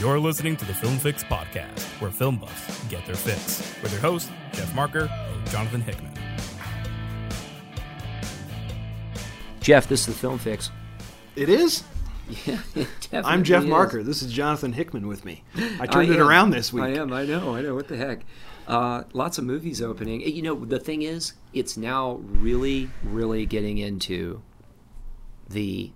You're listening to the Film Fix Podcast, where film buffs get their fix, with your hosts, Jeff Marker and Jonathan Hickman. Jeff, this is the Film Fix. It is? Yeah, it I'm Jeff is. Marker. This is Jonathan Hickman with me. I turned I it around this week. I am. I know. I know. What the heck? Uh, lots of movies opening. You know, the thing is, it's now really, really getting into the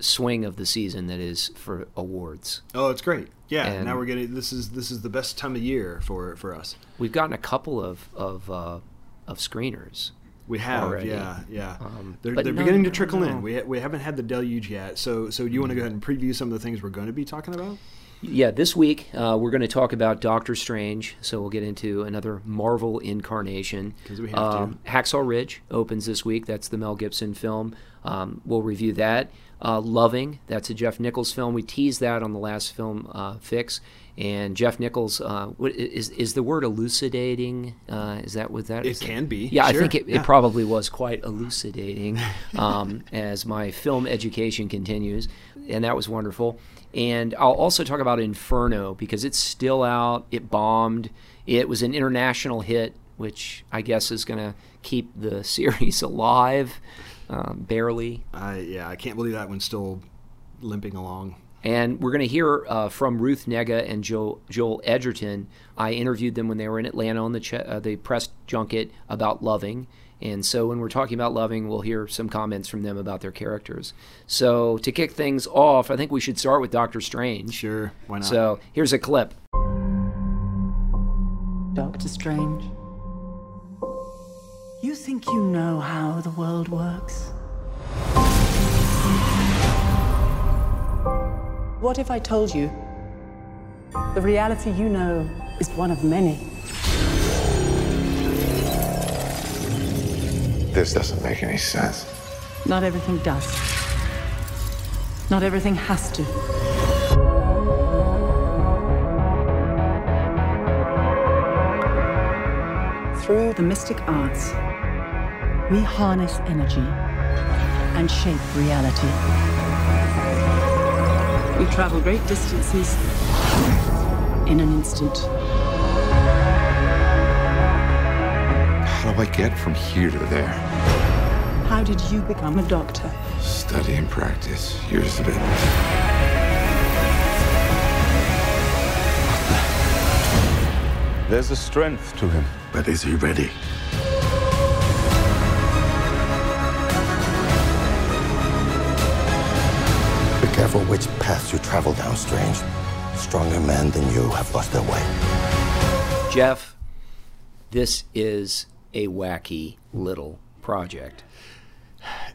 swing of the season that is for awards. Oh, it's great. Yeah, And- now we're getting this is this is the best time of year for for us. We've gotten a couple of of uh, of screeners. We have, Already. yeah, yeah. Um, they're they're no, beginning to trickle no. in. We ha- we haven't had the deluge yet. So so do you want to go ahead and preview some of the things we're going to be talking about? Yeah, this week uh, we're going to talk about Doctor Strange. So we'll get into another Marvel incarnation. we have to. um, Hacksaw Ridge opens this week. That's the Mel Gibson film. Um, we'll review that. Uh, Loving, that's a Jeff Nichols film. We teased that on the last film uh, fix. And Jeff Nichols, uh, what, is is the word elucidating? Uh, is that what that It is? can be, Yeah, I think it, yeah. it probably was quite elucidating um, as my film education continues, and that was wonderful. And I'll also talk about Inferno because it's still out. It bombed. It was an international hit, which I guess is going to keep the series alive, um, barely. I yeah, I can't believe that one's still limping along. And we're going to hear uh, from Ruth Negga and Joel, Joel Edgerton. I interviewed them when they were in Atlanta on the ch- uh, the press junket about Loving. And so when we're talking about Loving, we'll hear some comments from them about their characters. So to kick things off, I think we should start with Doctor Strange. Sure, why not? So here's a clip. Doctor Strange. You think you know how the world works? What if I told you the reality you know is one of many? This doesn't make any sense. Not everything does. Not everything has to. Through the mystic arts, we harness energy and shape reality. We travel great distances in an instant. How do I get from here to there? How did you become a doctor? Study and practice, years of it. There's a strength to him. But is he ready? Careful which path you travel down, Strange. Stronger men than you have lost their way. Jeff, this is a wacky little project.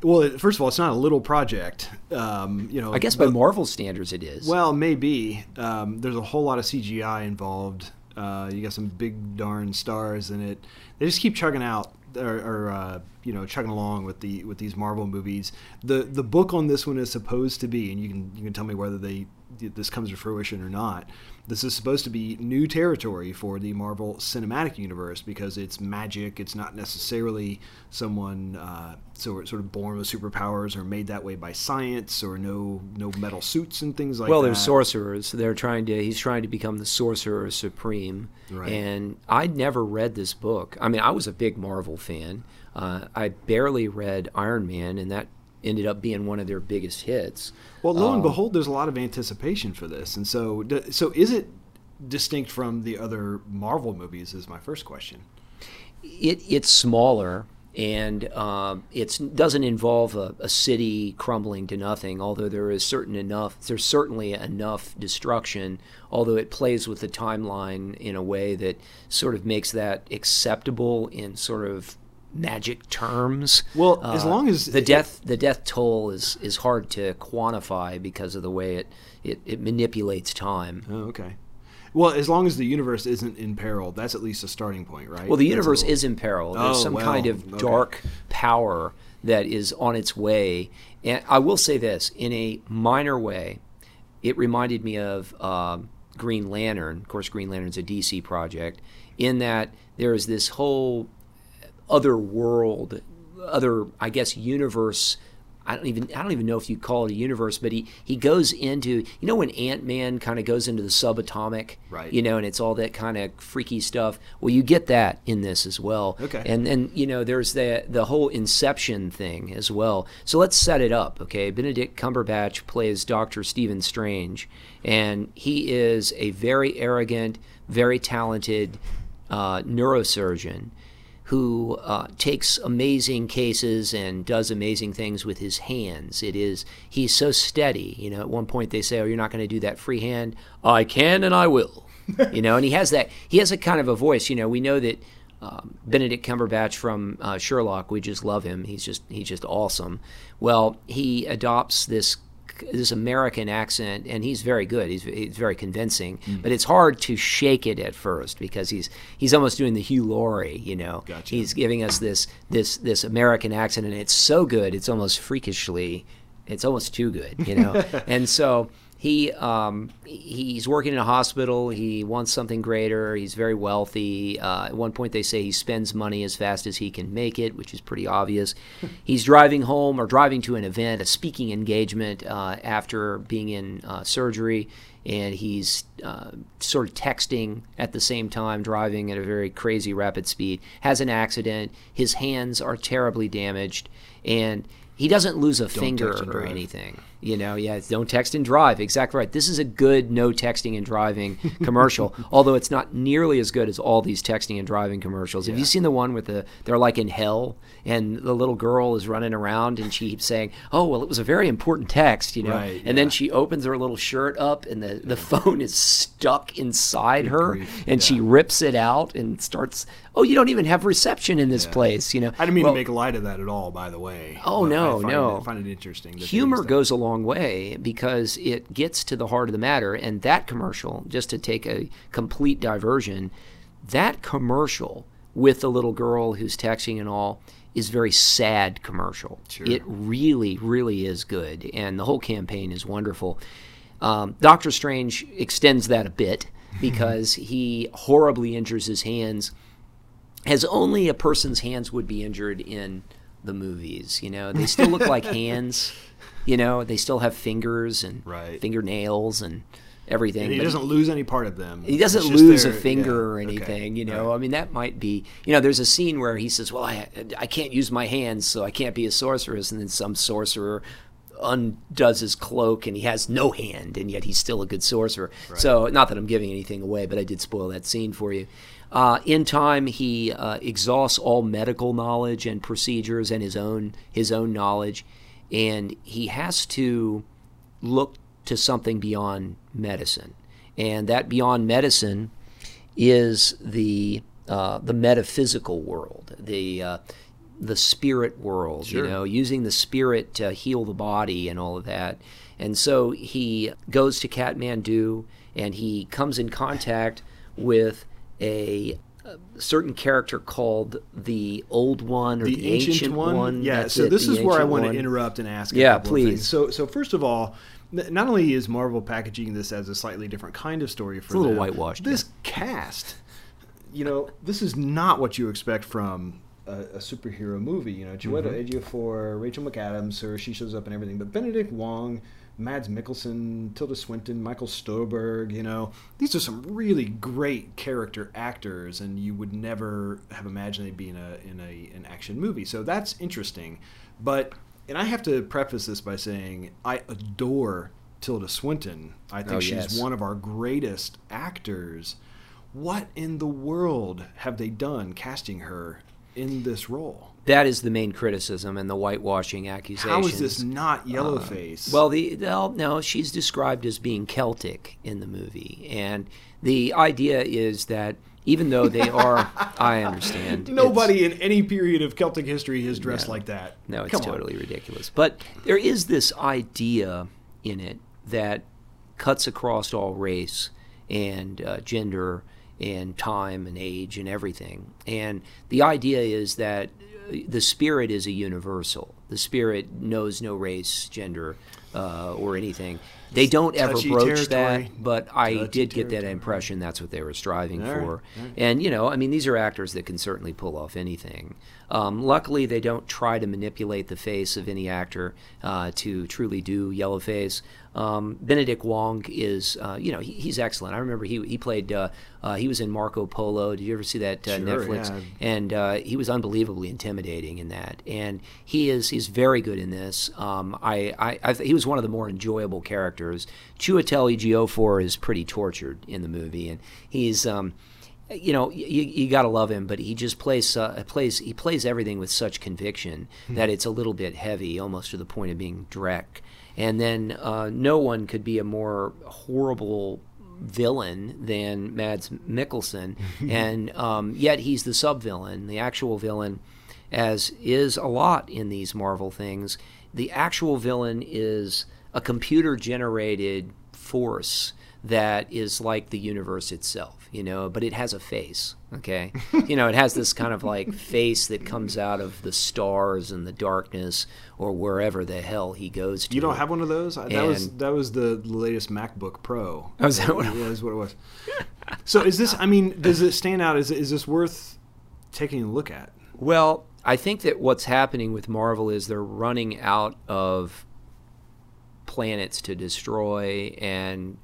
well, first of all, it's not a little project. Um, you know, I guess by but- Marvel standards it is. Well, maybe. Um, there's a whole lot of CGI involved. Uh, you got some big darn stars in it. They just keep chugging out or uh, you know chugging along with the with these Marvel movies. The the book on this one is supposed to be, and you can you can tell me whether they this comes to fruition or not. This is supposed to be new territory for the Marvel Cinematic Universe because it's magic. It's not necessarily someone uh, sort of born with superpowers or made that way by science or no no metal suits and things like well, that. they're sorcerers. They're trying to. He's trying to become the sorcerer supreme. Right. And I'd never read this book. I mean, I was a big Marvel fan. Uh, I barely read Iron Man, and that ended up being one of their biggest hits. Well, lo and Um, behold, there's a lot of anticipation for this, and so so is it distinct from the other Marvel movies? Is my first question. It it's smaller and um, it doesn't involve a, a city crumbling to nothing. Although there is certain enough, there's certainly enough destruction. Although it plays with the timeline in a way that sort of makes that acceptable in sort of magic terms. Well, as long as the death the death toll is is hard to quantify because of the way it it, it manipulates time. Oh, okay. Well, as long as the universe isn't in peril, that's at least a starting point, right? Well, the universe little- is in peril. There's Oh, some well, kind of okay. dark power that is on its way. And I will say this in a minor way, it reminded me of um, Green Lantern. Of course, Green Lantern's a DC project, in that there is this whole other world, other, I guess, universe I don't even I don't even know if you call it a universe, but he he goes into you know when Ant Man kind of goes into the subatomic, Right. You know, and it's all that kind of freaky stuff. Well, you get that in this as well. Okay. And and you know, there's the the whole Inception thing as well. So let's set it up, okay? Benedict Cumberbatch plays Doctor Stephen Strange, and he is a very arrogant, very talented uh, neurosurgeon who uh, takes amazing cases and does amazing things with his hands. It is he's so steady. You know, at one point they say, "Oh, you're not going to do that freehand." I can and I will. you know, and he has that. He has a kind of a voice. You know, we know that um, Benedict Cumberbatch from uh, Sherlock. We just love him. He's just he's just awesome. Well, he adopts this this American accent, and he's very good. He's, he's very convincing, mm. but it's hard to shake it at first because he's he's almost doing the Hugh Laurie. You know, Gotcha. he's giving us this this this American accent, and it's so good. It's almost freakishly. It's almost too good. You know, and so. He um, he's working in a hospital. He wants something greater. He's very wealthy. Uh, at one point, they say he spends money as fast as he can make it, which is pretty obvious. he's driving home or driving to an event, a speaking engagement, uh, after being in uh, surgery, and he's uh, sort of texting at the same time, driving at a very crazy rapid speed. Has an accident. His hands are terribly damaged, and he doesn't lose a finger text and or anything. You know, yeah, don't text and drive. Exactly right. This is a good no texting and driving commercial, although it's not nearly as good as all these texting and driving commercials. Have you seen the one with the they're like in hell and the little girl is running around and she keeps saying, "Oh, well, it was a very important text," you know, Right, and then she opens her little shirt up and the the phone is stuck inside her grief, and she rips it out and starts, "Oh, you don't even have reception in this place," you know. I didn't mean Well, to make light of that at all, by the way. Oh, no, I find no. I find it interesting. humor goes a long way because it gets to the heart of the matter. And that commercial, just to take a complete diversion, that commercial with the little girl who's texting and all is very sad commercial. It really, really is good, and the whole campaign is wonderful. Um, Doctor Strange extends that a bit because he horribly injures his hands as only a person's hands would be injured in the movies. You know, they still look like hands. You know, they still have fingers and Right. fingernails and everything. And he doesn't lose any part of them. he doesn't lose a finger yeah, or okay. anything, you know. Right. I mean, that might be, you know, there's a scene where he says, "Well, I I can't use my hands, so I can't be a sorceress," and then some sorcerer undoes his cloak and he has no hand, and yet he's still a good sorcerer. So, not that I'm giving anything away, but I did spoil that scene for you. Uh, in time, he uh, exhausts all medical knowledge and procedures and his own his own knowledge, and he has to look to something beyond medicine, and that beyond medicine is the uh, the metaphysical world, the uh, the spirit world. You know, using the spirit to heal the body and all of that. And so he goes to Kathmandu, and he comes in contact with a, a certain character called the Old One or the, the, ancient, one. Yeah. That's So it, this is where I want one. to interrupt and ask. Yeah, please. So, so first of all, not only is Marvel packaging this as a slightly different kind of story for a little them, whitewashed, This cast, you know, this is not what you expect from a, a superhero movie. You know, Chiwetel Mm-hmm. Ejiofor, Rachel McAdams, or she shows up and everything, but Benedict Wong. Mads Mikkelsen, Tilda Swinton, Michael Stuhlbarg, you know, these are some really great character actors, and you would never have imagined they'd be in a in a an action movie. So that's interesting. But and I have to preface this by saying I adore Tilda Swinton. I think Oh, she's yes. one of our greatest actors. What in the world have they done casting her in this role? That is the main criticism and the whitewashing accusation. How is this not Yellowface? Well, the well, no, she's described as being Celtic in the movie, and the idea is that even though they are, I understand Nobody in any period of Celtic history has dressed like that. No, it's Come on. totally ridiculous. But there is this idea in it that cuts across all race and uh, gender and time and age and everything. And the idea is that uh, the spirit is a universal. The spirit knows no race, gender, uh, or anything. They don't ever broach territory. that, but I Touchy did get that impression that's what they were striving All for. right. And you know, I mean, these are actors that can certainly pull off anything. Um, luckily, they don't try to manipulate the face of any actor uh, to truly do yellow face. Um, Benedict Wong is, uh, you know, he, he's excellent. I remember he he played. Uh, uh, he was in Marco Polo. Did you ever see that uh, Sure, Netflix? yeah. and uh, he was unbelievably intimidating in that. And he is he's very good in this. Um, I, I, I he was one of the more enjoyable characters. Chiwetel Ejiofor is pretty tortured in the movie, and he's. You know, you, you got to love him, but he just plays uh, plays he plays everything with such conviction that it's a little bit heavy, almost to the point of being dreck. And then uh, no one could be a more horrible villain than Mads Mikkelsen, and um, yet he's the sub villain, the actual villain, as is a lot in these Marvel things. The actual villain is a computer generated force that is like the universe itself, you know, but it has a face, okay? you know, it has this kind of like face that comes out of the stars and the darkness or wherever the hell he goes to. You don't have one of those? I- That was that was the latest MacBook Pro. Oh, is that what it yeah, that's what it was. So is this? I mean, does it stand out? Is is this worth taking a look at? Well, I think that what's happening with Marvel is they're running out of planets to destroy, and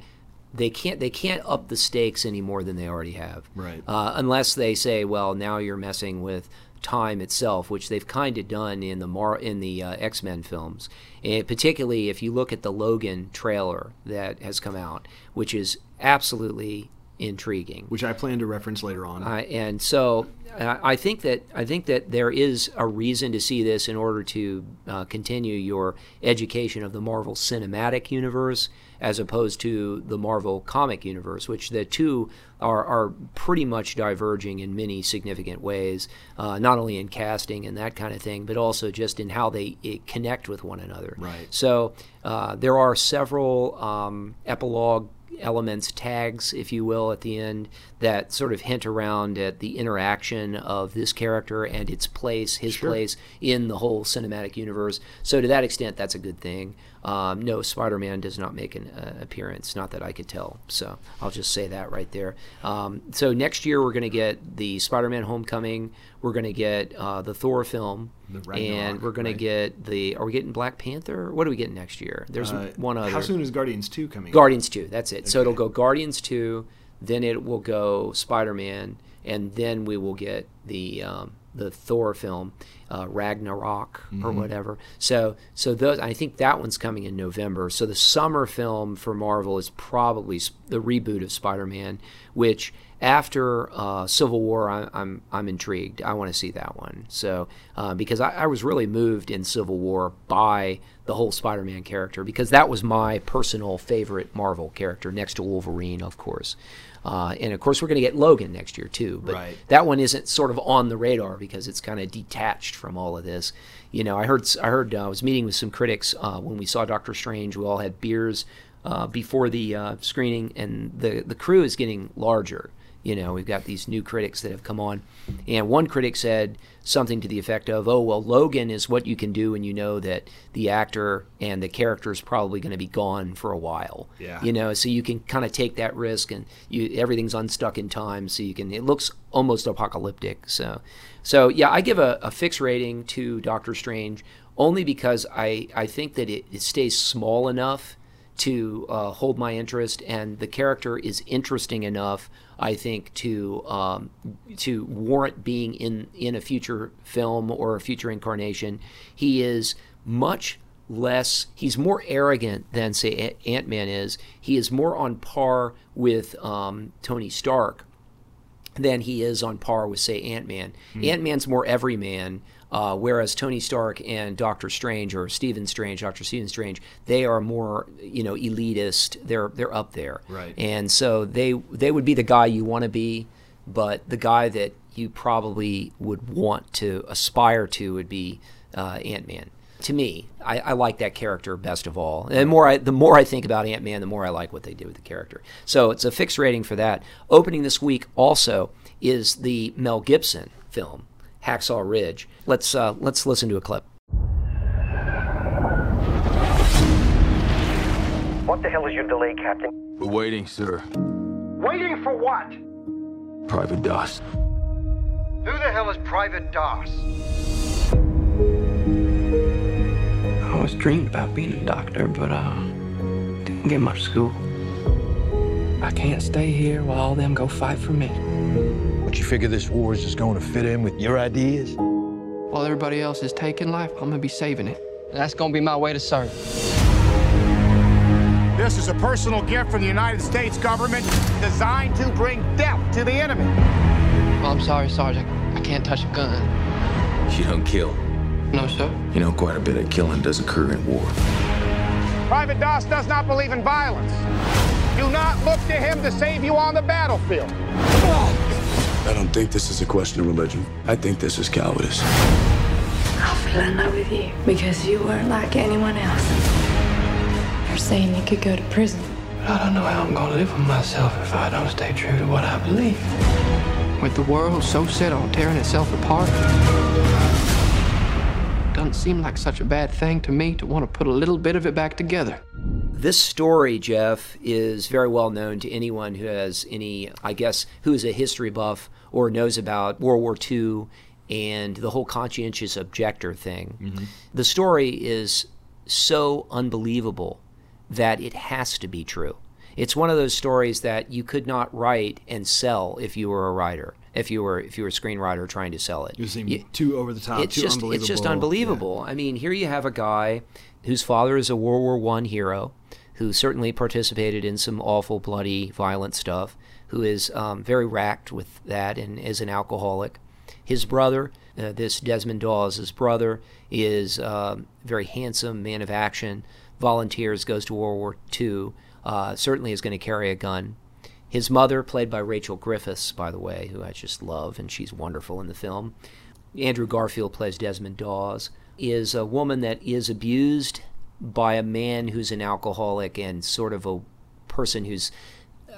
they can't they can't up the stakes any more than they already have. Right. Uh, unless they say, well, now you're messing with time itself, which they've kind of done in the Mar- in the uh, X Men films, and particularly if you look at the Logan trailer that has come out, which is absolutely intriguing. Which I plan to reference later on. Uh, and so uh, I think that I think that there is a reason to see this in order to uh, continue your education of the Marvel Cinematic Universe as opposed to the Marvel Comic Universe, which the two are, are pretty much diverging in many significant ways, uh, not only in casting and that kind of thing, but also just in how they eh, connect with one another. Right. So uh, there are several um, epilogue elements, tags, if you will, at the end that sort of hint around at the interaction of this character and its place, his place in the whole cinematic universe. So to that extent, that's a good thing. Um, no, Spider-Man does not make an uh, appearance, not that I could tell. So I'll just say that right there. Um, so next year we're going to get the Spider-Man Homecoming. We're going to get uh, the Thor film, The and we're going right. to get the. Are we getting Black Panther? What are we getting next year? There's Uh, one other. How soon is Guardians Two coming? Guardians 2, that's it. So it'll go Guardians 2, then it will go Spider Man, and then we will get the um, the Thor film, uh, Ragnarok or whatever. So so those I think that one's coming in November. So the summer film for Marvel is probably the reboot of Spider Man, which after uh, Civil War, I, I'm I'm intrigued. I want to see that one. So uh, because I, I was really moved in Civil War by the whole Spider-Man character because that was my personal favorite Marvel character next to Wolverine, of course. Uh, and of course, we're going to get Logan next year too. But Right. that one isn't sort of on the radar because it's kind of detached from all of this. You know, I heard I heard uh, I was meeting with some critics uh, when we saw Doctor Strange. We all had beers uh, before the uh, screening, and the the crew is getting larger. You know, we've got these new critics that have come on, and one critic said something to the effect of, "Oh, well, Logan is what you can do when you know that the actor and the character is probably going to be gone for a while." Yeah. You know, so you can kind of take that risk, and you everything's unstuck in time, so you can. It looks almost apocalyptic. So, so yeah, I give a, a fixed rating to Doctor Strange only because I I think that it, it stays small enough to uh, hold my interest, and the character is interesting enough, I think, to um, to warrant being in in a future film or a future incarnation. He is much less. He's more arrogant than say Ant Man is. He is more on par with um, Tony Stark than he is on par with, say, Ant Man. Ant Man's more everyman, uh, whereas Tony Stark and Doctor Strange or Stephen Strange, Doctor Stephen Strange, they are more, you know, elitist. They're they're up there, Right. And so they they would be the guy you want to be, but the guy that you probably would want to aspire to would be uh, Ant Man. To me, I, I like that character best of all. And more I, the more I think about Ant Man, the more I like what they did with the character. So it's a fixed rating for that. Opening this week also is the Mel Gibson film Hacksaw Ridge. Let's uh, let's listen to a clip. What What the hell is your delay, Captain? We're waiting, sir. Waiting for what? Private Doss. Who the hell is Private Doss? I always dreamed about being a doctor, but uh, didn't get much school. I can't stay here while all them go fight for me. But you figure this war is just going to fit in with your ideas? While everybody else is taking life, I'm gonna be saving it. That's gonna be my way to serve. This is a personal gift from the United States government designed to bring death to the enemy. Well, I'm sorry, Sergeant. I can't touch a gun. You don't kill. No, sir. You know, quite a bit of killing does occur in war. Private Doss does not believe in violence. Do not look to him to save you on the battlefield. I don't think this is a question of religion. I think this is cowardice. I fell in love with you because you weren't like anyone else. You're saying you could go to prison. But I don't know how I'm gonna live with myself if I don't stay true to what I believe. With the world so set on tearing itself apart, it doesn't seem like such a bad thing to me to want to put a little bit of it back together. This story, Jeff, is very well known to anyone who has any, I guess, who is a history buff or knows about World War II and the whole conscientious objector thing. Mm-hmm. The story is so unbelievable that it has to be true. It's one of those stories that you could not write and sell if you were a writer, if you were if you were a screenwriter trying to sell it. You too over the top, It's too just unbelievable. it's just unbelievable. I mean, here you have a guy whose father is a World War One hero, who certainly participated in some awful, bloody, violent stuff, who is um, very racked with that and is an alcoholic. His brother, uh, this Desmond Doss' his brother, is um, a very handsome man of action, volunteers, goes to World War II, uh, certainly is going to carry a gun. His mother, played by Rachel Griffiths, by the way, who I just love, and she's wonderful in the film. Andrew Garfield plays Desmond Doss, is a woman that is abused by a man who's an alcoholic and sort of a person who's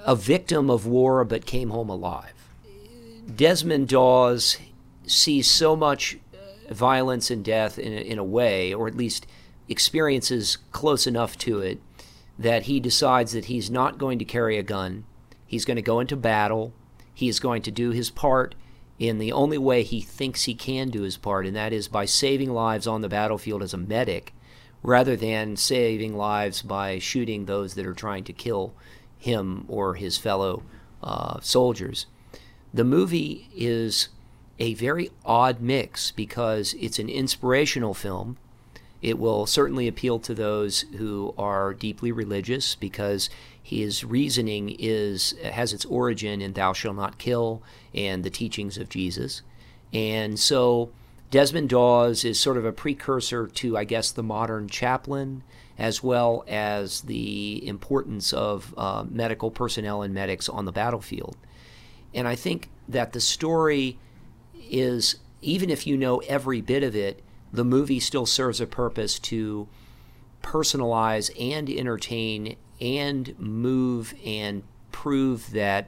a victim of war but came home alive. Desmond Doss sees so much violence and death in a, in a way, or at least experiences close enough to it, that he decides that he's not going to carry a gun. He's going to go into battle. He is going to do his part in the only way he thinks he can do his part, and that is by saving lives on the battlefield as a medic rather than saving lives by shooting those that are trying to kill him or his fellow uh, soldiers. The movie is a very odd mix because it's an inspirational film. It will certainly appeal to those who are deeply religious because his reasoning is has its origin in "Thou shalt not kill" and the teachings of Jesus, and so Desmond Doss is sort of a precursor to, I guess, the modern chaplain, as well as the importance of uh, medical personnel and medics on the battlefield. And I think that the story is, even if you know every bit of it, the movie still serves a purpose to personalize and entertain and move and prove that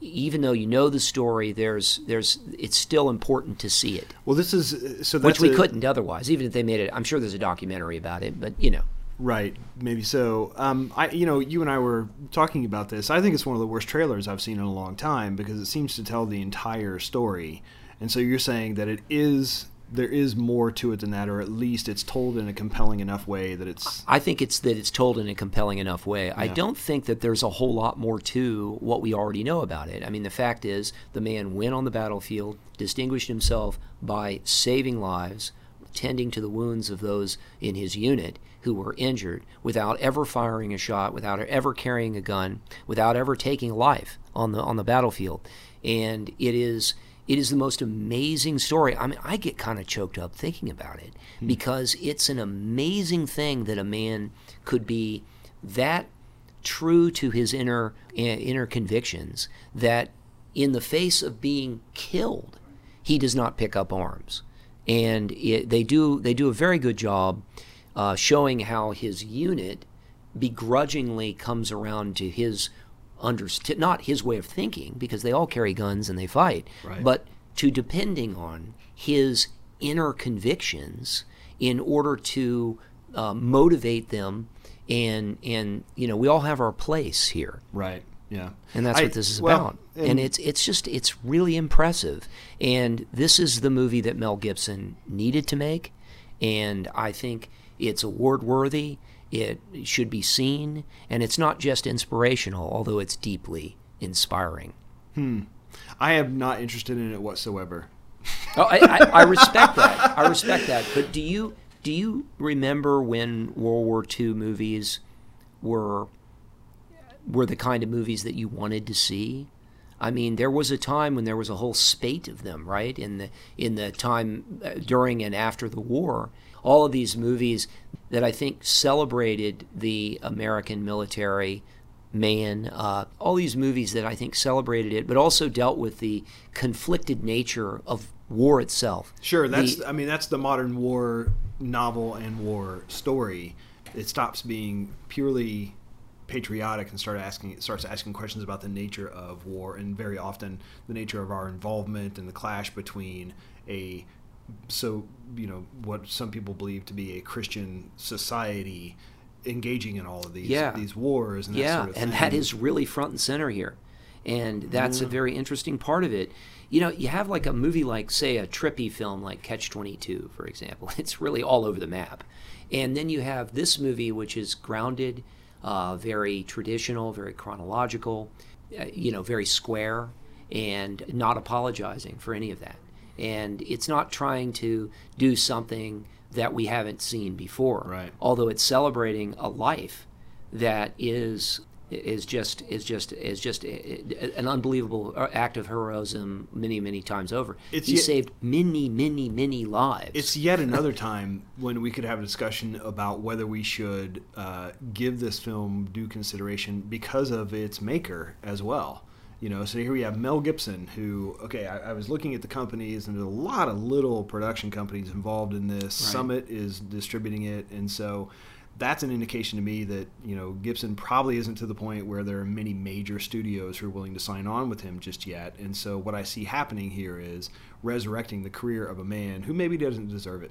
even though you know the story, there's there's it's still important to see it. Well, this is so which we a- couldn't otherwise. Even if they made it, I'm sure there's a documentary about it, but you know. Right, maybe so. Um, I, you know, you and I were talking about this. I think it's one of the worst trailers I've seen in a long time because it seems to tell the entire story. And so you're saying that it is there is more to it than that, or at least it's told in a compelling enough way that it's. I think it's that it's told in a compelling enough way. I don't think that there's a whole lot more to what we already know about it. I mean, the fact is, the man went on the battlefield, distinguished himself by saving lives, tending to the wounds of those in his unit who were injured without ever firing a shot, without ever carrying a gun, without ever taking life on the on the battlefield. And it is it is the most amazing story. I mean, I get kind of choked up thinking about it because it's an amazing thing that a man could be that true to his inner inner convictions that in the face of being killed, he does not pick up arms. And it, they do they do a very good job uh, showing how his unit begrudgingly comes around to his underst- not his way of thinking because they all carry guns and they fight, Right. but to depending on his inner convictions in order to uh, motivate them and and you know we all have our place here. Right. Yeah. And that's I- what this is well, about. And, and- it's it's just it's really impressive. And this is the movie that Mel Gibson needed to make, and I think it's award worthy. It should be seen, and it's not just inspirational, although it's deeply inspiring. Hmm. I am not interested in it whatsoever. Oh, I, I, I respect that. I respect that. But do you do you remember when World War II movies were were the kind of movies that you wanted to see? I mean, there was a time when there was a whole spate of them, right? In the in the time uh, during and after the war, all of these movies that I think celebrated the American military man, uh, all these movies that I think celebrated it, but also dealt with the conflicted nature of war itself. Sure, that's The- I mean that's the modern war novel and war story. It stops being purely patriotic and start asking it starts asking questions about the nature of war and very often the nature of our involvement and the clash between a so you know what some people believe to be a Christian society engaging in all of these yeah. these wars and that yeah, sort of and that is really front and center here, and that's a very interesting part of it. You know, you have like a movie like, say, a trippy film like Catch Twenty Two, for example. It's really all over the map, and then you have this movie which is grounded, uh, very traditional, very chronological, uh, you know, very square, and not apologizing for any of that. And it's not trying to do something that we haven't seen before. Right. Although it's celebrating a life that is is just is just is just eh, eh, an unbelievable uh, act of heroism many many times over. It's he yet- saved many many many lives. It's yet another time when we could have a discussion about whether we should uh, give this film due consideration because of its maker as well. You know, so here we have Mel Gibson, who okay, I, I was looking at the companies, and there's a lot of little production companies involved in this. Right. Summit is distributing it, and so that's an indication to me that you know Gibson probably isn't to the point where there are many major studios who are willing to sign on with him just yet. And so what I see happening here is resurrecting the career of a man who maybe doesn't deserve it.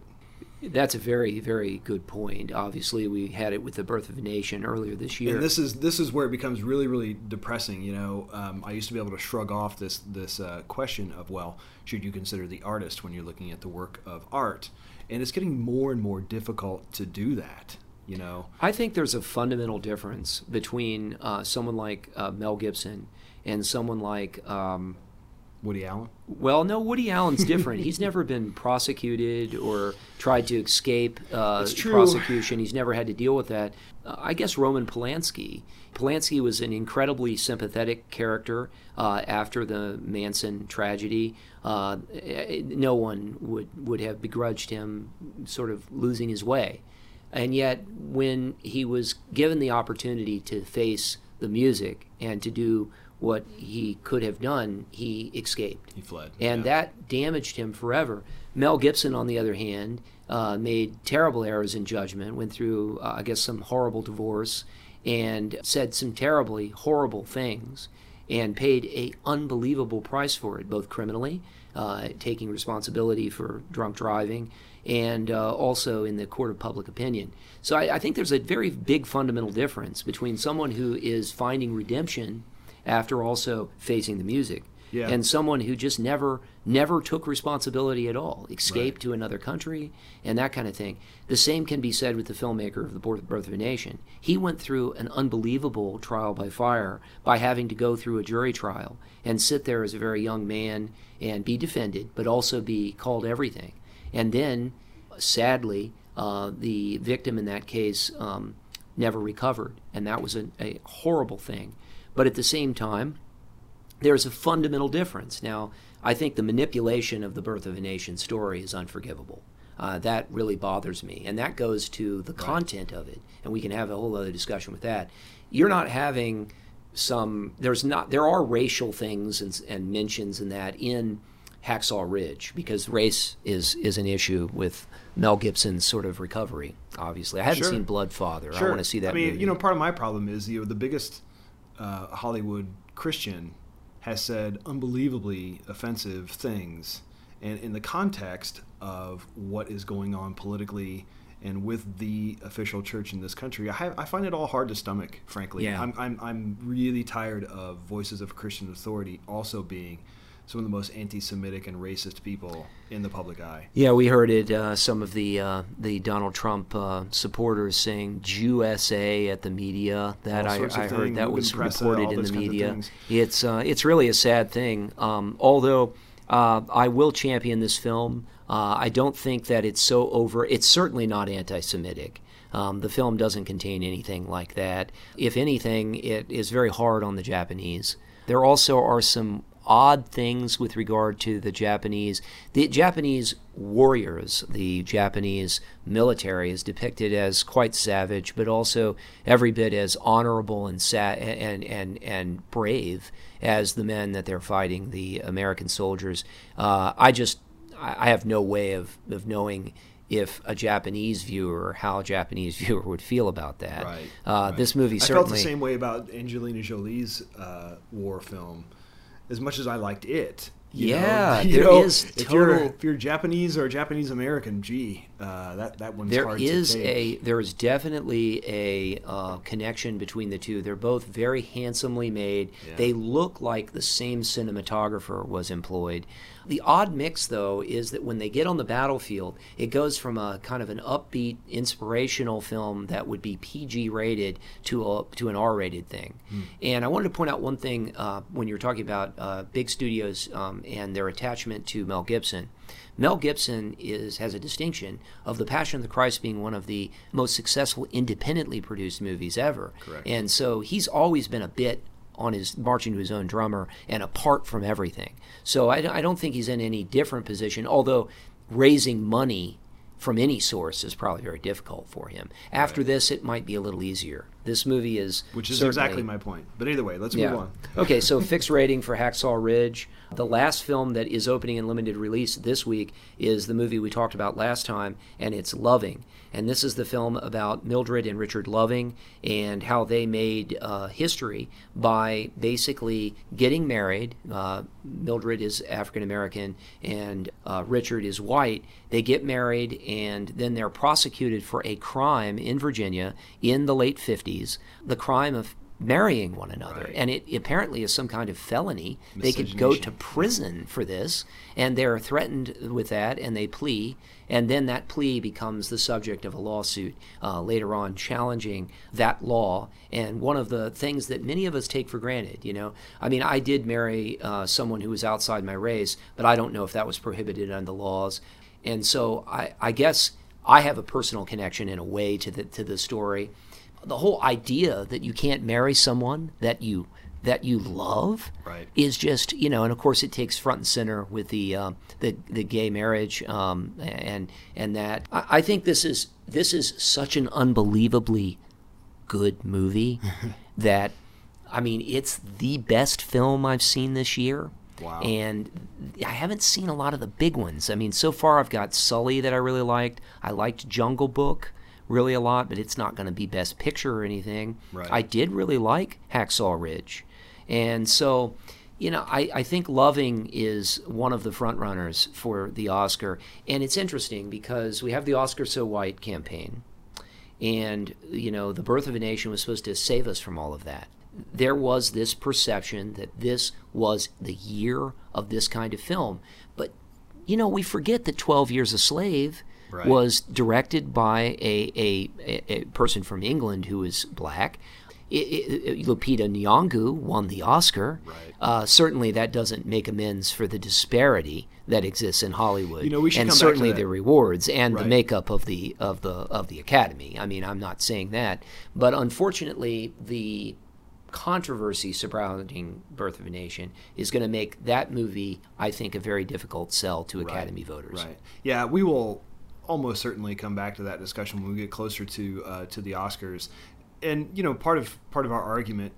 That's a very very good point. Obviously, we had it with the Birth of a Nation earlier this year. And this is this is where it becomes really really depressing. You know, um, I used to be able to shrug off this this uh, question of well, should you consider the artist when you're looking at the work of art? And it's getting more and more difficult to do that. You know, I think there's a fundamental difference between uh, someone like uh, Mel Gibson and someone like um, Woody Allen. Well, no, Woody Allen's different. He's never been prosecuted or tried to escape uh, prosecution. He's never had to deal with that. Uh, I guess Roman Polanski. Polanski was an incredibly sympathetic character uh, after the Manson tragedy. Uh, no one would, would have begrudged him sort of losing his way. And yet, when he was given the opportunity to face the music and to do what he could have done, he escaped. He fled. And that damaged him forever. Mel Gibson, on the other hand, uh, made terrible errors in judgment, went through, uh, I guess, some horrible divorce, and said some terribly horrible things, and paid a unbelievable price for it, both criminally, uh, taking responsibility for drunk driving, and uh, also in the court of public opinion. So I, I think there's a very big fundamental difference between someone who is finding redemption after also facing the music. Yeah. and someone who just never never took responsibility at all escaped to another country and that kind of thing. The same can be said with the filmmaker of the birth Birth of a nation. He went through an unbelievable trial by fire by having to go through a jury trial and sit there as a very young man and be defended but also be called everything. And then sadly uh, the victim in that case um, never recovered. And that was a, a horrible thing but at the same time there's a fundamental difference. Now, I think the manipulation of the birth of a nation story is unforgivable. Uh, that really bothers me, and that goes to the content of it, and we can have a whole other discussion with that. You're not having some. There's not. There are racial things and, and mentions in that in Hacksaw Ridge because race is is an issue with Mel Gibson's sort of recovery. Obviously, I haven't Sure. seen Bloodfather. I Sure. want to see that. I mean, movie. you know, part of my problem is you know the biggest uh, Hollywood Christian has said unbelievably offensive things, and in the context of what is going on politically and with the official church in this country, I, have, I find it all hard to stomach. Frankly, Yeah. I'm, I'm I'm really tired of voices of Christian authority also being some of the most anti-Semitic and racist people in the public eye. Yeah, we heard it. Uh, some of the uh, the Donald Trump uh, supporters saying "USA" at the media. That I, I heard that was reported in the media. It's uh, it's really a sad thing. Um, although uh, I will champion this film. Uh, I don't think that it's so over. It's certainly not anti-Semitic. Um, the film doesn't contain anything like that. If anything, it is very hard on the Japanese. There also are some odd things with regard to the Japanese. The Japanese warriors, the Japanese military, is depicted as quite savage, but also every bit as honorable and sa- and and and brave as the men that they're fighting, the American soldiers. Uh, I just I I have no way of, of knowing if a Japanese viewer, or how a Japanese viewer would feel about that. Right. Uh, This movie certainly. I felt the same way about Angelina Jolie's uh, war film. As much as I liked it, you Yeah, know, you there know, is if you're total- if you're Japanese or Japanese American, gee, uh, that that one's There hard is to take. a there is definitely a uh, connection between the two. They're both very handsomely made. They look like the same cinematographer was employed. The odd mix, though, is that when they get on the battlefield, it goes from a kind of an upbeat, inspirational film that would be PG rated to a to an R rated thing. Hmm. And I wanted to point out one thing uh, when you're talking about uh, big studios um, and their attachment to Mel Gibson. Mel Gibson is has a distinction of The Passion of the Christ being one of the most successful independently produced movies ever. Correct. And so he's always been a bit on his marching to his own drummer and apart from everything. So I, don't- I don't think he's in any different position, although raising money from any source is probably very difficult for him. After this, it might be a little easier. This movie is which is exactly my point. But either way, let's yeah. move on. okay, so fixed rating for Hacksaw Ridge. The last film that is opening in limited release this week is the movie we talked about last time, and it's Loving. And this is the film about Mildred and Richard Loving and how they made uh, history by basically getting married. Uh, Mildred is African American and uh, Richard is white. They get married and then they're prosecuted for a crime in Virginia in the late 50s, the crime of marrying one another. And it apparently is some kind of felony. They could go to prison for this, and they're threatened with that, and they plea. And then that plea becomes the subject of a lawsuit uh, later on challenging that law. And one of the things that many of us take for granted, you know, I mean, I did marry uh, someone who was outside my race, but I don't know if that was prohibited under the laws. And so I, I guess I have a personal connection in a way to the to the story. The whole idea that you can't marry someone that you that you love Right. is just you know, and of course it takes front and center with the uh, the the gay marriage um, and and that I, I think this is this is such an unbelievably good movie that I mean it's the best film I've seen this year. Wow. And I haven't seen a lot of the big ones. I mean, so far I've got Sully that I really liked. I liked Jungle Book really a lot, but it's not going to be Best Picture or anything. Right. I did really like Hacksaw Ridge. And so, you know, I, I think Loving is one of the frontrunners for the Oscar. And it's interesting because we have the Oscar So White campaign. And, you know, The Birth of a Nation was supposed to save us from all of that. There was this perception that this was the year of this kind of film. But, you know, we forget that 12 Years a Slave Right. was directed by a, a, a, person from England who is black. I- I- Lupita Nyong'o won the Oscar. Right. Uh, certainly, that doesn't make amends for the disparity that exists in Hollywood, You know, and come back to certainly the rewards and the makeup of the of the of the Academy. I mean, I'm not saying that, but unfortunately, the controversy surrounding Birth of a Nation is going to make that movie, I think, a very difficult sell to Academy voters. Right. Yeah, we will almost certainly come back to that discussion when we get closer to uh, to the Oscars. And you know, part of part of our argument,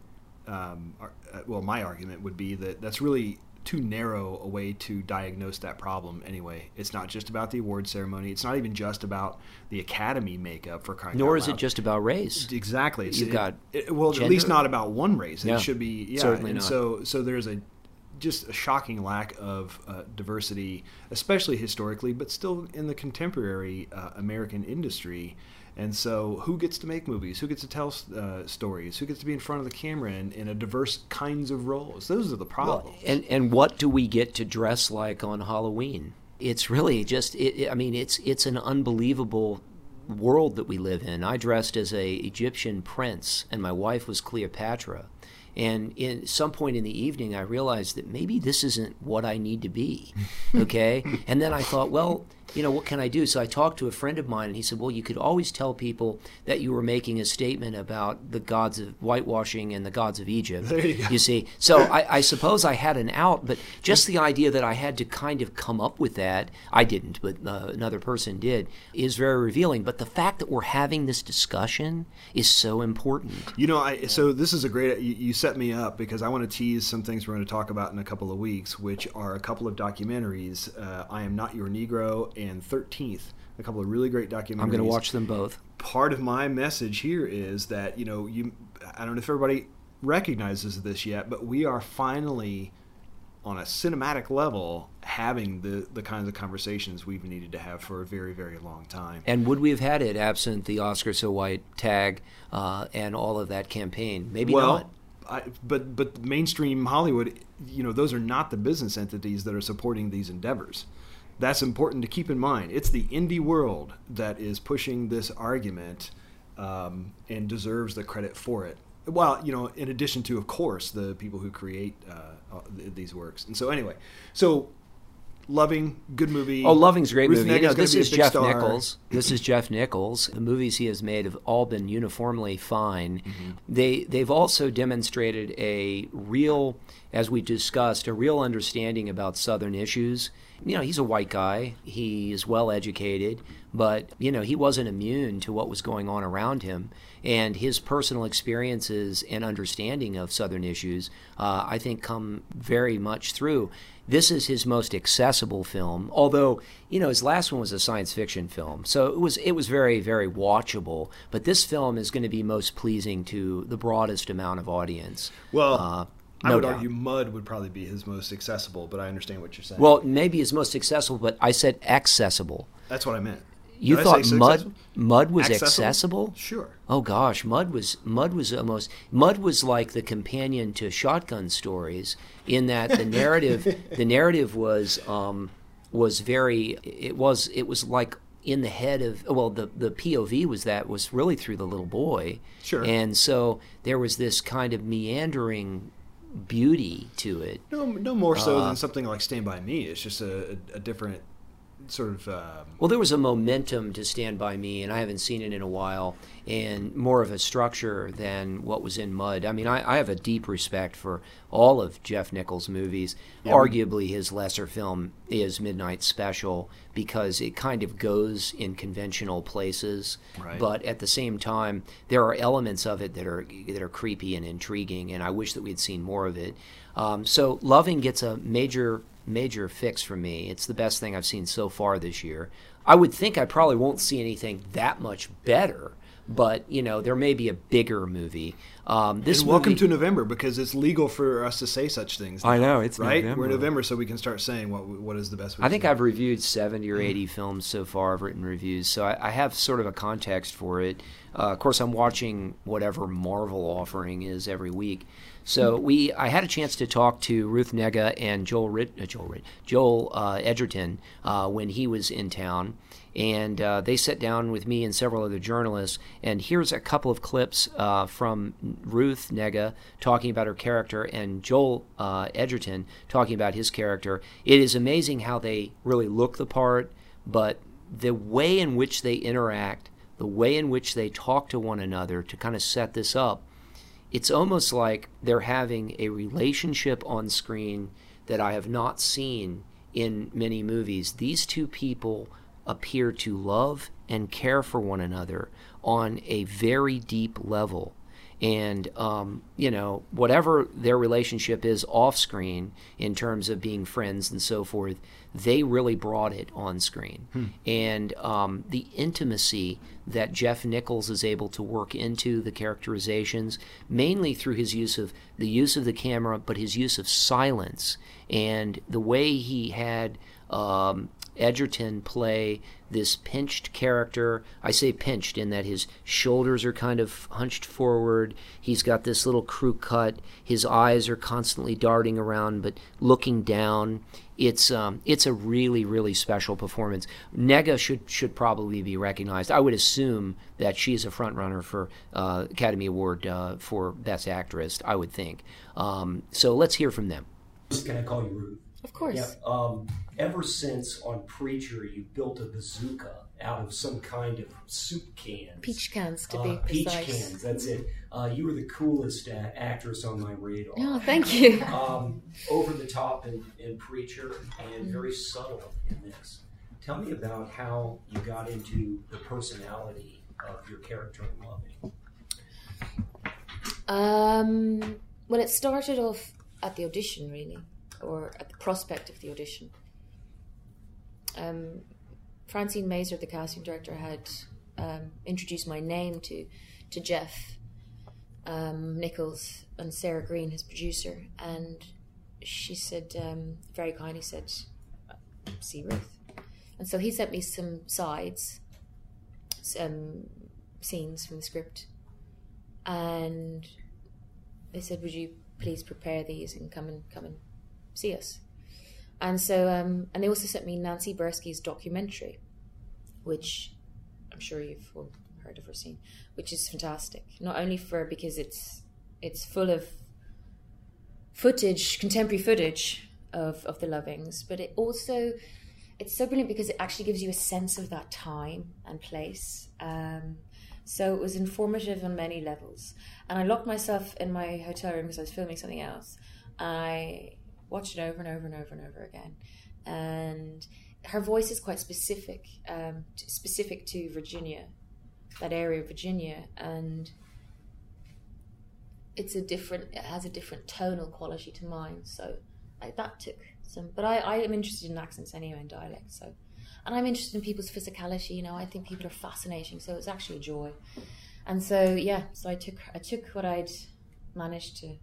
um, our, uh, well, my argument would be that that's really too narrow a way to diagnose that problem. Anyway, it's not just about the award ceremony. It's not even just about the Academy makeup for crying Nor is it just about race. Exactly. It's- You've it- got it- well, at least not about one race. Yeah, It should be yeah. certainly and not. so so there's a just a shocking lack of uh, diversity, especially historically, but still in the contemporary uh, American industry. And so, who gets to make movies? Who gets to tell uh, stories? Who gets to be in front of the camera in, in a diverse kinds of roles? Those are the problems. Well, and and what do we get to dress like on Halloween? It's really just. It, I mean, it's it's an unbelievable world that we live in. I dressed as a Egyptian prince, and my wife was Cleopatra. And in some point in the evening, I realized that maybe this isn't what I need to be. Okay. and then I thought, well, you know, what can I do? So I talked to a friend of mine, and he said, well, you could always tell people that you were making a statement about the gods of whitewashing and the gods of Egypt. There you, go. you see. So I, I suppose I had an out, but just the idea that I had to kind of come up with that, I didn't, but uh, another person did, is very revealing. But the fact that we're having this discussion is so important. You know, I, so this is a great, you, you set me up because I want to tease some things we're going to talk about in a couple of weeks, which are a couple of documentaries uh, I Am Not Your Negro and 13th. A couple of really great documentaries. I'm going to watch them both. Part of my message here is that, you know, you I don't know if everybody recognizes this yet, but we are finally on a cinematic level having the the kinds of conversations we've needed to have for a very very long time. And would we have had it absent the Oscar so white tag uh, and all of that campaign? Maybe well, not. I, but but mainstream Hollywood, you know, those are not the business entities that are supporting these endeavors. That's important to keep in mind. It's the indie world that is pushing this argument um, and deserves the credit for it. Well, you know, in addition to, of course, the people who create uh, these works. And so, anyway, so Loving, good movie. Oh, Loving's a great Ruth movie. Negga's You know, this is Jeff star. Nichols. This is Jeff Nichols. The movies he has made have all been uniformly fine. Mm-hmm. They they've also demonstrated a real, as we discussed, a real understanding about Southern issues. You know, he's a white guy. He is well educated, but you know, he wasn't immune to what was going on around him. And his personal experiences and understanding of Southern issues, uh, I think, come very much through. This is his most accessible film, although you know his last one was a science fiction film, so it was it was very very watchable. But this film is going to be most pleasing to the broadest amount of audience. Well, Uh, I no would doubt. argue Mud would probably be his most accessible, but I understand what you're saying. Well, maybe his most accessible, but I said accessible. that's what I meant. You Did thought mud successful? mud was Accessible? accessible? Sure. Oh gosh, mud was mud was almost mud was like the companion to shotgun stories in that the narrative the narrative was um, was very it was it was like in the head of well the the POV was that was really through the little boy Sure. and so there was this kind of meandering beauty to it No, no more so Uh, than something like Stand by Me. It's just a, a different sort of. Um, Well, there was a momentum to Stand By Me, and I haven't seen it in a while, and more of a structure than what was in Mud. I mean, I, I have a deep respect for all of Jeff Nichols' movies. Yeah. Arguably, his lesser film is Midnight Special because it kind of goes in conventional places, Right. but at the same time, there are elements of it that are that are creepy and intriguing, and I wish that we'd seen more of it. Um, so, Loving gets a major major fix for me. It's the best thing I've seen so far this year. I would think I probably won't see anything that much better, but you know there may be a bigger movie. Um, this and welcome movie- to November because it's legal for us to say such things. I know, it's right. November. We're in November, so we can start saying what what is the best. I think. I've reviewed 70 or 80 films so far. I've written reviews, so I, I have sort of a context for it. Uh, of course, I'm watching whatever Marvel offering is every week. So we, I had a chance to talk to Ruth Negga and Joel uh, Joel Joel uh, Edgerton uh, when he was in town, and uh, they sat down with me and several other journalists. And here's a couple of clips uh, from Ruth Negga talking about her character and Joel uh, Edgerton talking about his character. It is amazing how they really look the part, but the way in which they interact, the way in which they talk to one another to kind of set this up, it's almost like they're having a relationship on screen that I have not seen in many movies. These two people appear to love and care for one another on a very deep level. And um, you know whatever their relationship is off screen in terms of being friends and so forth they really brought it on screen Hmm. and um, the intimacy that jeff nichols is able to work into the characterizations mainly through his use of the use of the camera but his use of silence and the way he had um, Edgerton play this pinched character. I say pinched in that his shoulders are kind of hunched forward. He's got this little crew cut. His eyes are constantly darting around but looking down. It's um, it's a really really special performance. Negga should should probably be recognized. I would assume that she's a front runner for uh, Academy Award uh, for Best Actress. I would think. Um, so let's hear from them. I call you Ruth? Of course. Um, ever since on Preacher, you built a bazooka out of some kind of soup cans. Peach cans, to Uh, be peach precise. cans. That's it. Uh, you were the coolest uh, actress on my radar. Oh, thank you. Um, over the top in, in Preacher and Mm-hmm. very subtle in this. Tell me about how you got into the personality of your character in Loving. Um, well, it started off at the audition, really, or at the prospect of the audition. Um, Francine Maisler, the casting director, had um, introduced my name to to Jeff um, Nichols and Sarah Green, his producer, and she said um, very kindly said, "See Ruth," and so he sent me some sides, some scenes from the script, and they said, "Would you please prepare these and come and come and see us?" And so, um, and they also sent me Nancy Buirski's documentary, which I'm sure you've all heard of or seen, which is fantastic. Not only for because it's it's full of footage, contemporary footage of of the Lovings, but it also it's so brilliant because it actually gives you a sense of that time and place. Um, so it was informative on many levels. And I locked myself in my hotel room because I was filming something else. I watched it over and over and over and over again. And her voice is quite specific, um, specific to Virginia, that area of Virginia, and it's a different. It has a different tonal quality to mine. So I, that took some. But I, I am interested in accents anyway and dialect. So, and I'm interested in people's physicality. You know, I think people are fascinating. So it's actually a joy. And so yeah, so I took I took what I'd managed to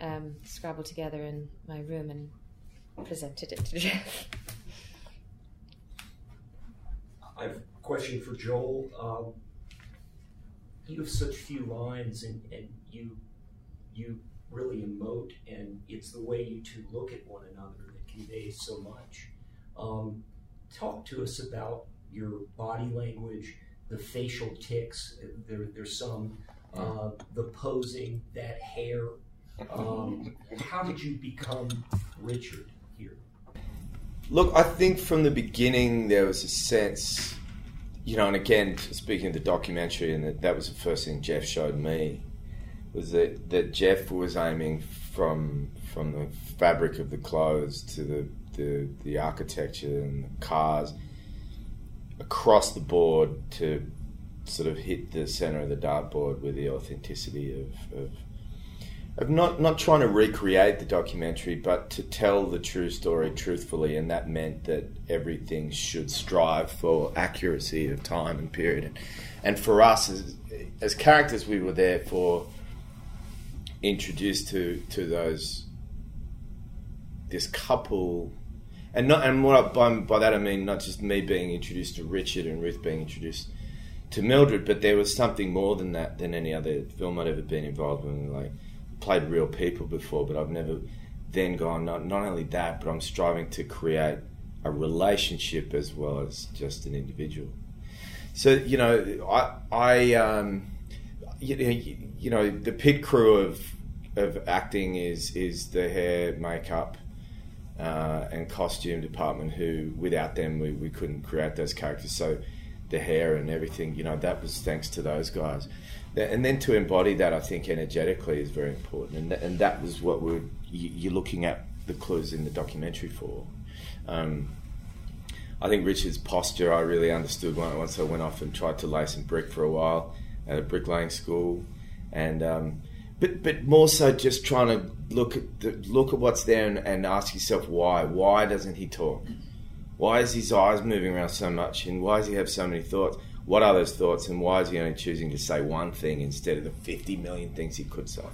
um, together in my room and presented it to Jeff. I have a question for Joel. Um, you have such few lines, and, and you you really emote, and it's the way you two look at one another that conveys so much. Um, talk to us about your body language, the facial tics. There, there's some uh, the posing, that hair. Um, how did you become Richard here? Look, I think from the beginning there was a sense, you know, and again, speaking of the documentary, and that, that was the first thing Jeff showed me, was that, that Jeff was aiming from from the fabric of the clothes to the, the, the architecture and the cars across the board to sort of hit the center of the dartboard with the authenticity of, of of not not trying to recreate the documentary, but to tell the true story truthfully, and that meant that everything should strive for accuracy of time and period. And, and for us as as characters, we were there for introduced to to those this couple. And not, and what I, by, by that I mean not just me being introduced to Richard and Ruth being introduced to Mildred, but there was something more than that than any other film I'd ever been involved in. Like played real people before, but I've never then gone not not only that, but I'm striving to create a relationship as well as just an individual. So you know, I I um, you, you know the pit crew of of acting is is the hair, makeup, uh, and costume department. Who without them we, we couldn't create those characters. So the hair and everything, you know, that was thanks to those guys. And then to embody that, I think energetically is very important, and and that was what we're you're looking at the clues in the documentary for. Um, I think Richard's posture I really understood once I went off and tried to lay some brick for a while at a bricklaying school, and um, but but more so just trying to look at the, look at what's there and, and ask yourself why. Why doesn't he talk? Why is his eyes moving around so much, and why does he have so many thoughts? What are those thoughts, and why is he only choosing to say one thing instead of the fifty million things he could say?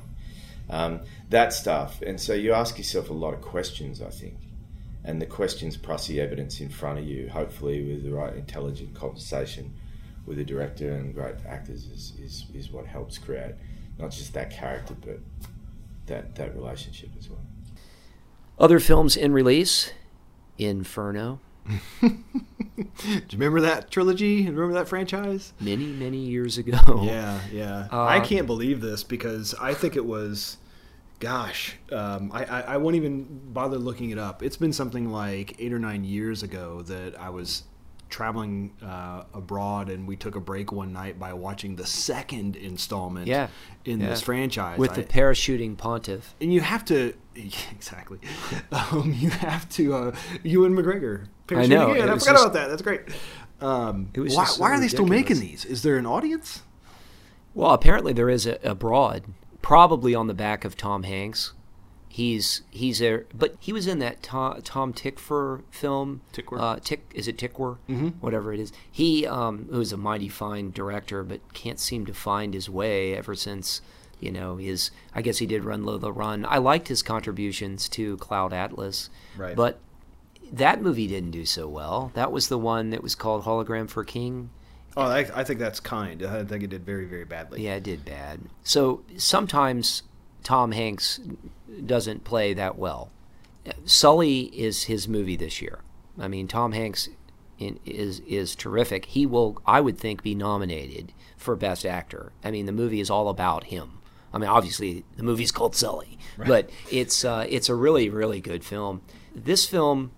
Um, that stuff, and so you ask yourself a lot of questions, I think, and the questions plus the evidence in front of you, hopefully with the right intelligent conversation with the director and great actors, is, is, is what helps create not just that character, but that that relationship as well. Other films in release, Inferno. Do you remember that trilogy? Remember that franchise? Many, many years ago. Yeah, yeah. Uh, I can't believe this because I think it was, gosh, um, I, I, I won't even bother looking it up. It's been something like eight or nine years ago that I was traveling uh, abroad and we took a break one night by watching the second installment Yeah. in yeah. this franchise. With I- the parachuting pontiff. and you have to exactly um, you have to uh, Ewan McGregor I know, again. I forgot just- about that that's great um, why, so why are they still making these is there an audience Well, apparently there is a, abroad, probably on the back of Tom Hanks. He's he's a but he was in that Tom, Tom Tykwer film. Tykwer? uh, Tick is it Tykwer? Mhm. Whatever it is. He um, who's a mighty fine director, but can't seem to find his way ever since. You know, his I guess he did Run Lola Run. I liked his contributions to Cloud Atlas, Right. But that movie didn't do so well. That was the one that was called Hologram for King. oh I, I think that's kind I think it did very very badly Yeah, it did bad. So sometimes Tom Hanks doesn't play that well. Sully is his movie this year. I mean, Tom Hanks in, is is terrific. He will, I would think, be nominated for Best Actor. I mean, the movie is all about him. I mean, obviously, the movie's called Sully, but it's uh, it's a really really good film. This film,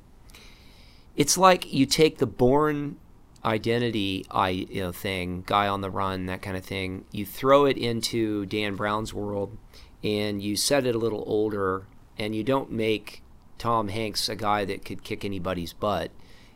it's like you take the Bourne identity I you know thing, guy on the run, that kind of thing. You throw it into Dan Brown's world, and you set it a little older, and you don't make Tom Hanks a guy that could kick anybody's butt.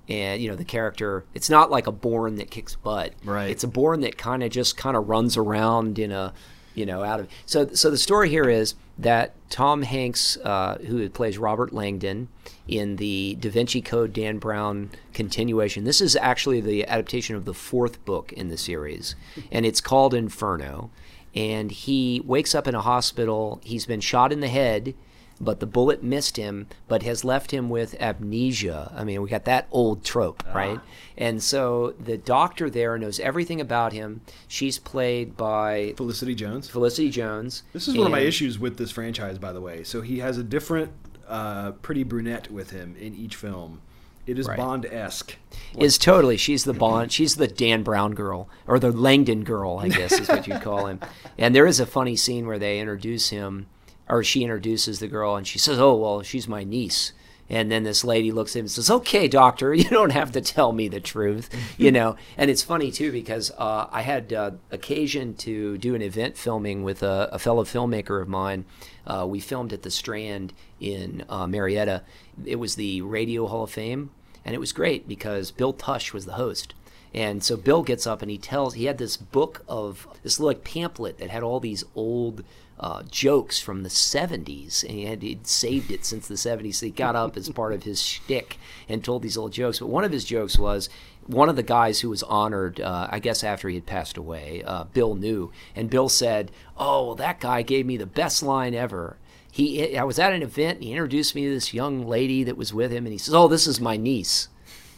And you know the character, it's not like a Bourne that kicks butt. Right. It's a Bourne that kind of just kind of runs around in a, you know, out of. So so the story here is that Tom Hanks, uh, who plays Robert Langdon in the Da Vinci Code Dan Brown continuation, this is actually the adaptation of the fourth book in the series, and it's called Inferno. And he wakes up in a hospital. He's been shot in the head but the bullet missed him, but has left him with amnesia. I mean, we got that old trope, right? And so the doctor there knows everything about him. She's played by Felicity Jones. Felicity Jones. This is one of my issues with this franchise, by the way. So he has a different, uh, pretty brunette with him in each film. It is Right. Bond esque. Is totally. She's the Bond. She's the Dan Brown girl, or the Langdon girl, I guess is what you'd call him. And there is a funny scene where they introduce him, or she introduces the girl, and she says, "Oh well, she's my niece." And then this lady looks at him and says, "Okay, doctor, you don't have to tell me the truth, you know." And it's funny too because uh, I had uh, occasion to do an event filming with a, a fellow filmmaker of mine. Uh, we filmed at the Strand in uh, Marietta. It was the Radio Hall of Fame, and it was great because Bill Tush was the host. And so Bill gets up and he tells he had this book of this like pamphlet that had all these old uh, jokes from the 70s, and he had he'd saved it since the 70s. So he got up as part of his shtick and told these old jokes. But one of his jokes was one of the guys who was honored, uh, I guess after he had passed away, uh, Bill knew, and Bill said, "Oh, well, that guy gave me the best line ever." He, I was at an event, and he introduced me to this young lady that was with him, and he says, "Oh, this is my niece."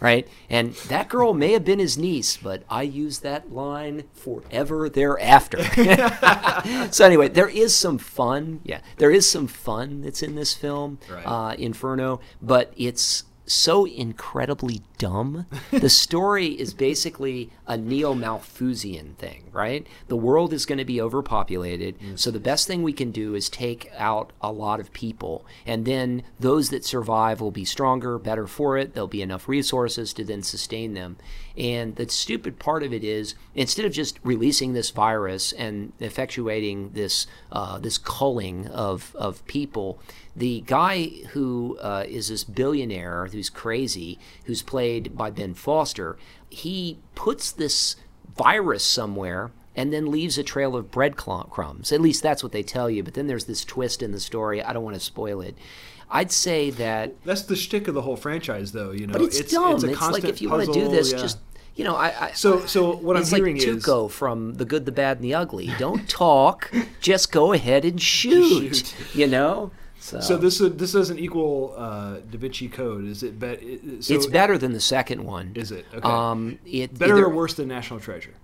Right? And that girl may have been his niece, but I use that line forever thereafter. so anyway, there is some fun. Yeah, there is some fun that's in this film, Right. uh, Inferno, but it's so incredibly dumb. the story is basically a neo Malthusian thing, right? The world is going to be overpopulated, so the best thing we can do is take out a lot of people, and then those that survive will be stronger, better for it. There'll be enough resources to then sustain them. And the stupid part of it is, instead of just releasing this virus and effectuating this uh, this culling of of people, the guy who uh, is this billionaire who's crazy, who's played by Ben Foster, he puts this virus somewhere and then leaves a trail of breadcrumbs. At least that's what they tell you. But then there's this twist in the story. I don't want to spoil it. I'd say that That's the shtick of the whole franchise, though. You know, but it's, dumb. It's, a like if you want to puzzle, do this, yeah. just you know, I. I So- so what I'm it's hearing like is- Tuco from The Good, the Bad, and the Ugly. Don't talk, just go ahead and shoot. Shoot. You know. So, So this uh, this doesn't equal uh, Da Vinci Code, is it? It- so it's better than the second one. Is it? Okay. Um, it Better either- or worse than National Treasure?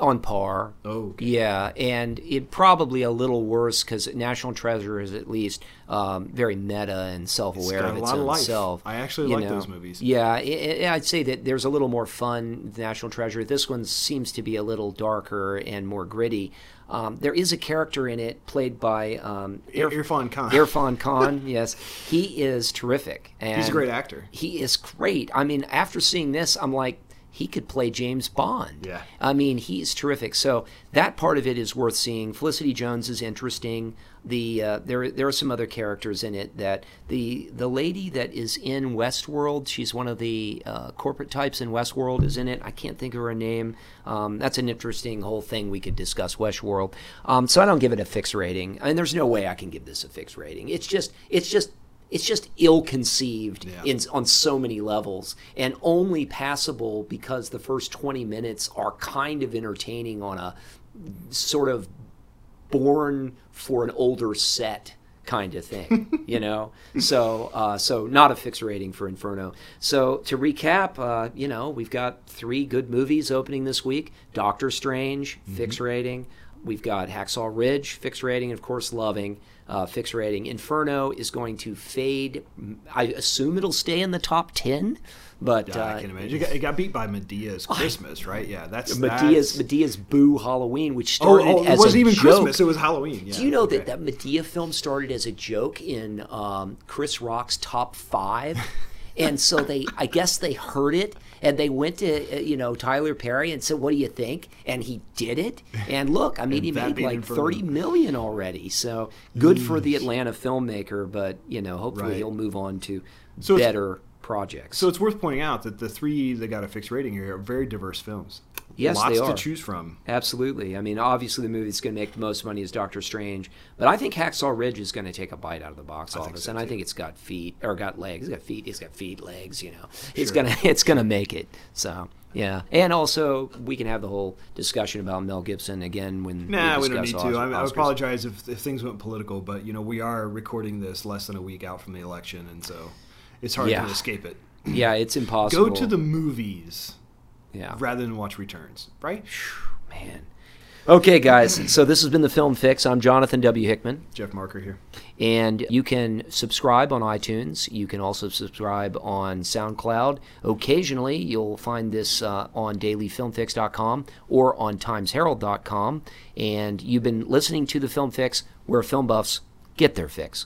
on par. Oh, yeah, and it probably a little worse because National Treasure is at least um, very meta and self-aware got of its lot of life. self. I actually you like know. those movies. Yeah, i i I'd say that there's a little more fun. National Treasure. This one seems to be a little darker and more gritty. Um, there is a character in it played by um, Ir- Irfan Khan. Irfan Khan, yes, he is terrific. And He's a great actor. He is great. I mean, after seeing this, I'm like, he could play James Bond. Yeah. I mean, he's terrific. So that part of it is worth seeing. Felicity Jones is interesting. The uh, there there are some other characters in it that the the lady that is in Westworld, she's one of the uh, corporate types in Westworld, is in it. I can't think of her name. Um, that's an interesting whole thing we could discuss Westworld. Um, so I don't give it a fixed rating, and there's no way I can give this a fixed rating. It's just it's just it's just ill-conceived in, on so many levels and only passable because the first 20 minutes are kind of entertaining on a sort of Bourne for an older set kind of thing you know? So uh, so not a fixed rating for inferno. So to recap uh, you know we've got three good movies opening this week. Doctor strange fixed rating. We've got hacksaw ridge fixed rating and of course loving uh, fixed rating inferno is going to fade i assume it'll stay in the top 10 but Yeah, uh, I can imagine. It got, it got beat by Madea's Christmas, right? Yeah, that's Madea's that's- Madea's Boo Halloween, which Oh, started oh, it as wasn't a even joke. Christmas, it was Halloween, yeah, Do you know okay. that that Madea film started as a joke in um, Chris Rock's top five? and so they, I guess they heard it, and they went to uh, you know Tyler Perry and said, "What do you think?" And he did it. And look, I mean, he made like thirty million already. So good for the Atlanta filmmaker, but you know, hopefully Right. he'll move on to So better projects. So it's worth pointing out that the three that got a fixed rating here are very diverse films. Yes, Lots they are. to choose from. Absolutely. I mean, obviously, the movie that's going to make the most money is Doctor Strange, but I think Hacksaw Ridge is going to take a bite out of the box office, and I think it's got feet or got legs. It's got feet. It's got feet, legs. You know, it's gonna it's gonna make it. So yeah, and also we can have the whole discussion about Mel Gibson again when Nah, we, we, don't need to. Os- I, I apologize if, if things went political, but you know we are recording this less than a week out from the election, and so it's hard Yeah. to escape it. Yeah, it's impossible. Go to the movies, yeah, rather than watch returns, right? Man. Okay, guys. So this has been the Film Fix. I'm Jonathan W. Hickman. Jeff Marker here. And you can subscribe on iTunes. You can also subscribe on SoundCloud. Occasionally, you'll find this uh, on dailyfilmfix.com or on timesherald.com. And you've been listening to the Film Fix, where film buffs get their fix.